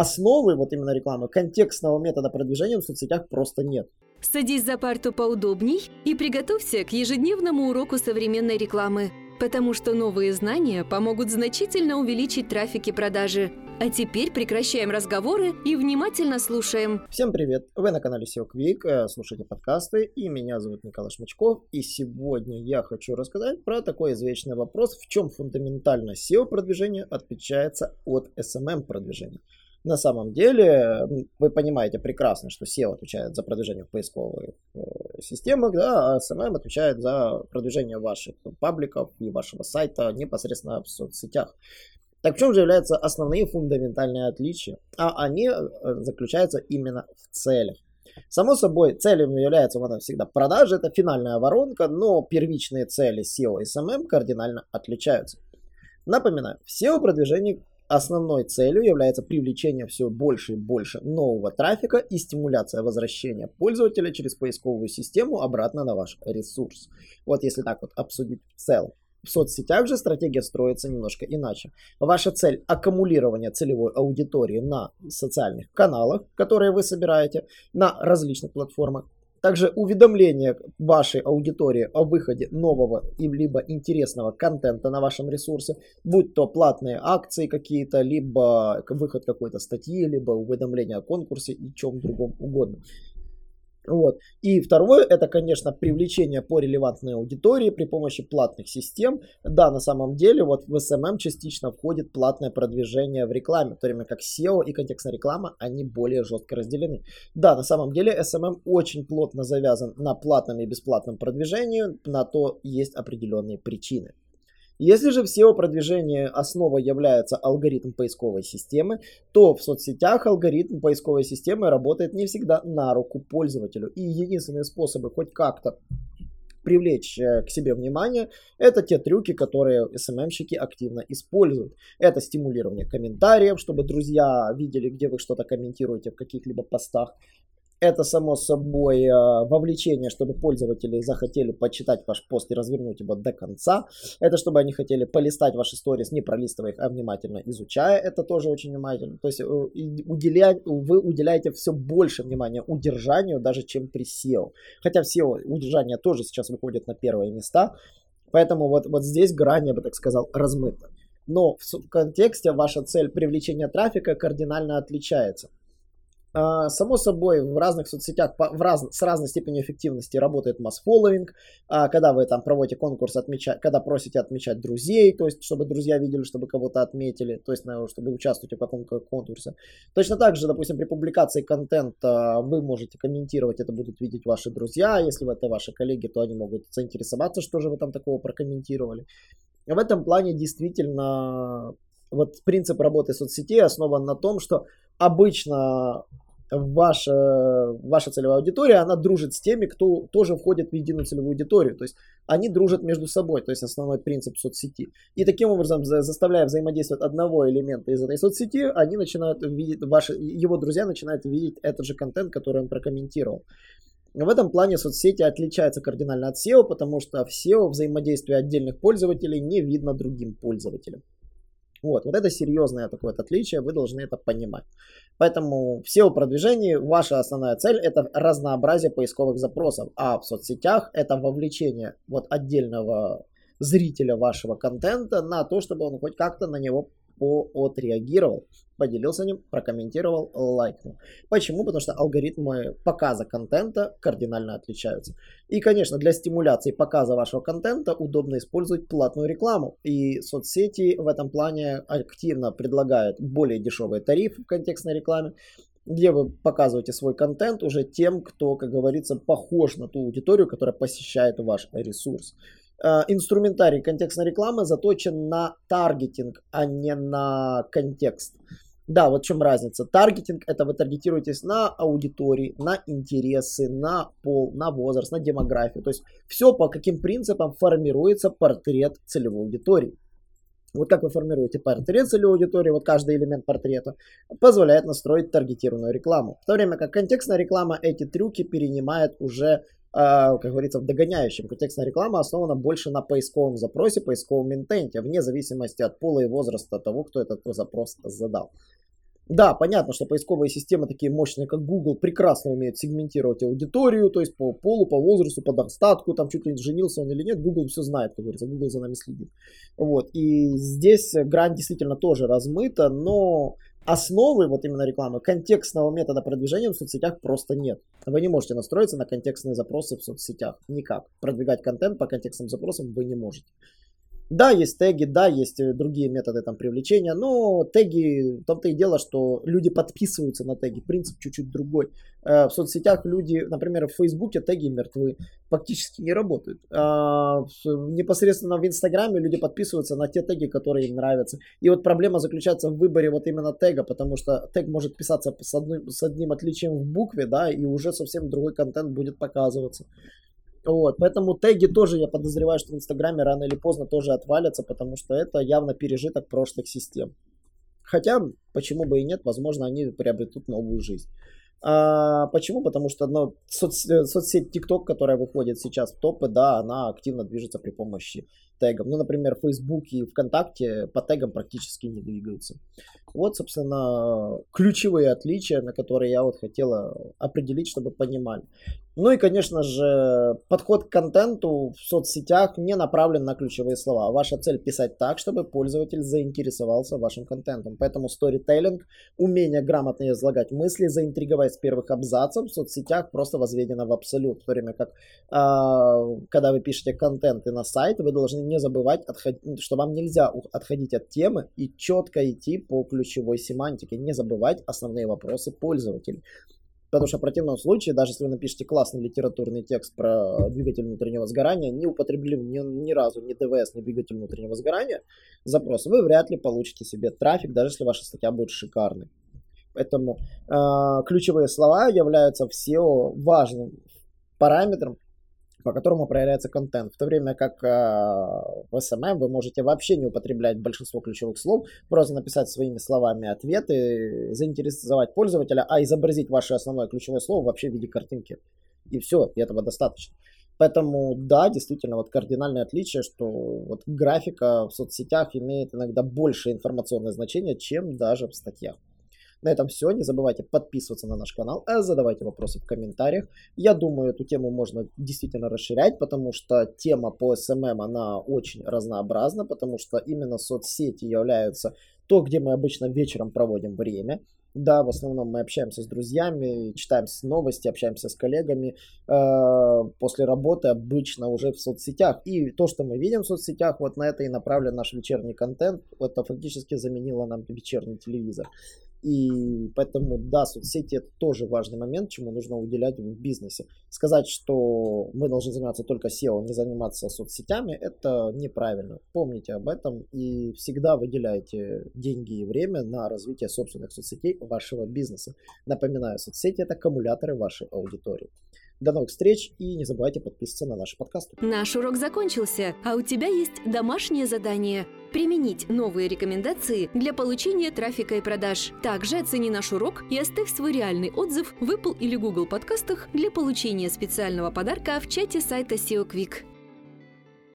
основы вот именно рекламы, контекстного метода продвижения в соцсетях просто нет. Садись за парту поудобней и приготовься к ежедневному уроку современной рекламы, потому что новые знания помогут значительно увеличить трафик и продажи. А теперь прекращаем разговоры и внимательно слушаем. Всем привет! Вы на канале SEO Quick, э, слушайте подкасты, и меня зовут Николай Шмачков, и сегодня я хочу рассказать про такой извечный вопрос, в чем фундаментально SEO продвижение отличается от SMM продвижения. На самом деле, вы понимаете прекрасно, что SEO отвечает за продвижение в поисковых э, системах, да, а SMM отвечает за продвижение ваших пабликов и вашего сайта непосредственно в соцсетях. Так в чем же являются основные фундаментальные отличия? А они э, заключаются именно в целях. Само собой, целью является она всегда продажа, это финальная воронка, но первичные цели SEO и SMM кардинально отличаются. Напоминаю, в SEO-продвижении Основной целью является привлечение все больше и больше нового трафика и стимуляция возвращения пользователя через поисковую систему обратно на ваш ресурс. Вот если так вот обсудить в целом. В соцсетях же стратегия строится немножко иначе. Ваша цель аккумулирования целевой аудитории на социальных каналах, которые вы собираете, на различных платформах, также уведомление вашей аудитории о выходе нового и либо интересного контента на вашем ресурсе, будь то платные акции какие-то, либо выход какой-то статьи, либо уведомление о конкурсе и чем другом угодно. Вот. И второе, это, конечно, привлечение по релевантной аудитории при помощи платных систем. Да, на самом деле, вот в SMM частично входит платное продвижение в рекламе, в то время как SEO и контекстная реклама, они более жестко разделены. Да, на самом деле, SMM очень плотно завязан на платном и бесплатном продвижении, на то есть определенные причины. Если же в SEO-продвижении основа является алгоритм поисковой системы, то в соцсетях алгоритм поисковой системы работает не всегда на руку пользователю. И единственные способы хоть как-то привлечь э, к себе внимание, это те трюки, которые SMM-щики активно используют. Это стимулирование комментариев, чтобы друзья видели, где вы что-то комментируете в каких-либо постах. Это, само собой, э, вовлечение, чтобы пользователи захотели почитать ваш пост и развернуть его до конца. Это чтобы они хотели полистать ваши сторис, не пролистывая их, а внимательно изучая. Это тоже очень внимательно. То есть э, уделять, вы уделяете все больше внимания удержанию, даже чем при SEO. Хотя в SEO удержание тоже сейчас выходит на первые места. Поэтому вот, вот здесь грань, я бы так сказал, размыта. Но в контексте ваша цель привлечения трафика кардинально отличается. А, само собой, в разных соцсетях в раз, с разной степенью эффективности работает масс-фолловинг, а, когда вы там проводите конкурс, отмечать, когда просите отмечать друзей, то есть, чтобы друзья видели, чтобы кого-то отметили, то есть, чтобы участвовать в каком-то конкурсе. Точно так же, допустим, при публикации контента вы можете комментировать, это будут видеть ваши друзья, если это ваши коллеги, то они могут заинтересоваться, что же вы там такого прокомментировали. В этом плане действительно вот принцип работы соцсетей основан на том, что обычно ваша, ваша целевая аудитория, она дружит с теми, кто тоже входит в единую целевую аудиторию. То есть они дружат между собой, то есть основной принцип соцсети. И таким образом, заставляя взаимодействовать одного элемента из этой соцсети, они начинают видеть, ваши, его друзья начинают видеть этот же контент, который он прокомментировал. В этом плане соцсети отличаются кардинально от SEO, потому что в SEO взаимодействие отдельных пользователей не видно другим пользователям. Вот, вот это серьезное такое вот отличие, вы должны это понимать. Поэтому в SEO-продвижении ваша основная цель это разнообразие поисковых запросов, а в соцсетях это вовлечение вот отдельного зрителя вашего контента на то, чтобы он хоть как-то на него отреагировал, поделился ним, прокомментировал, лайкнул. Почему? Потому что алгоритмы показа контента кардинально отличаются. И, конечно, для стимуляции показа вашего контента удобно использовать платную рекламу. И соцсети в этом плане активно предлагают более дешевые тарифы в контекстной рекламе, где вы показываете свой контент уже тем, кто, как говорится, похож на ту аудиторию, которая посещает ваш ресурс. Э, инструментарий контекстной рекламы заточен на таргетинг, а не на контекст. Да, вот в чем разница. Таргетинг это вы таргетируетесь на аудитории, на интересы, на пол, на возраст, на демографию. То есть все по каким принципам формируется портрет целевой аудитории. Вот как вы формируете портрет целевой аудитории, вот каждый элемент портрета позволяет настроить таргетированную рекламу. В то время как контекстная реклама эти трюки перенимает уже как говорится, в догоняющем. Контекстная реклама основана больше на поисковом запросе, поисковом интенте, вне зависимости от пола и возраста того, кто этот запрос задал. Да, понятно, что поисковые системы такие мощные, как Google, прекрасно умеют сегментировать аудиторию, то есть по полу, по возрасту, по достатку, там чуть ли не женился он или нет, Google все знает, как говорится, Google за нами следит. Вот, и здесь грань действительно тоже размыта, но основы вот именно рекламы, контекстного метода продвижения в соцсетях просто нет. Вы не можете настроиться на контекстные запросы в соцсетях. Никак. Продвигать контент по контекстным запросам вы не можете. Да, есть теги, да, есть э, другие методы там привлечения, но теги, в том-то и дело, что люди подписываются на теги, принцип чуть-чуть другой. Э, в соцсетях люди, например, в Фейсбуке теги мертвы, фактически не работают. А непосредственно в Инстаграме люди подписываются на те теги, которые им нравятся. И вот проблема заключается в выборе вот именно тега, потому что тег может писаться с одним, с одним отличием в букве, да, и уже совсем другой контент будет показываться. Вот, поэтому теги тоже, я подозреваю, что в Инстаграме рано или поздно тоже отвалятся, потому что это явно пережиток прошлых систем. Хотя, почему бы и нет, возможно, они приобретут новую жизнь. А, почему? Потому что ну, соц, соцсеть TikTok, которая выходит сейчас в топы, да, она активно движется при помощи тегов. Ну, например, Facebook и ВКонтакте по тегам практически не двигаются. Вот, собственно, ключевые отличия, на которые я вот хотела определить, чтобы понимали. Ну и, конечно же, подход к контенту в соцсетях не направлен на ключевые слова. Ваша цель писать так, чтобы пользователь заинтересовался вашим контентом. Поэтому сторителлинг, умение грамотно излагать мысли, заинтриговать с первых абзацев в соцсетях просто возведено в абсолют. В то время как, э, когда вы пишете контенты на сайт, вы должны не забывать, отходить, что вам нельзя отходить от темы и четко идти по ключевой семантике. Не забывать основные вопросы пользователей. Потому что в противном случае, даже если вы напишете классный литературный текст про двигатель внутреннего сгорания, не употребили ни, ни разу ни ДВС, ни двигатель внутреннего сгорания запрос, вы вряд ли получите себе трафик, даже если ваша статья будет шикарной. Поэтому э, ключевые слова являются в SEO важным параметром, по которому проявляется контент. В то время как э, в SMM вы можете вообще не употреблять большинство ключевых слов, просто написать своими словами ответы, заинтересовать пользователя, а изобразить ваше основное ключевое слово вообще в виде картинки. И все, и этого достаточно. Поэтому да, действительно, вот кардинальное отличие, что вот графика в соцсетях имеет иногда больше информационное значение, чем даже в статьях. На этом все. Не забывайте подписываться на наш канал, а задавайте вопросы в комментариях. Я думаю, эту тему можно действительно расширять, потому что тема по SMM, она очень разнообразна, потому что именно соцсети являются то, где мы обычно вечером проводим время. Да, в основном мы общаемся с друзьями, читаем новости, общаемся с коллегами э, после работы обычно уже в соцсетях. И то, что мы видим в соцсетях, вот на это и направлен наш вечерний контент. Это фактически заменило нам вечерний телевизор. И поэтому, да, соцсети это тоже важный момент, чему нужно уделять в бизнесе. Сказать, что мы должны заниматься только SEO, не заниматься соцсетями, это неправильно. Помните об этом и всегда выделяйте деньги и время на развитие собственных соцсетей вашего бизнеса. Напоминаю, соцсети это аккумуляторы вашей аудитории. До новых встреч и не забывайте подписываться на наши подкасты. Наш урок закончился, а у тебя есть домашнее задание – применить новые рекомендации для получения трафика и продаж. Также оцени наш урок и оставь свой реальный отзыв в Apple или Google подкастах для получения специального подарка в чате сайта SEO Quick.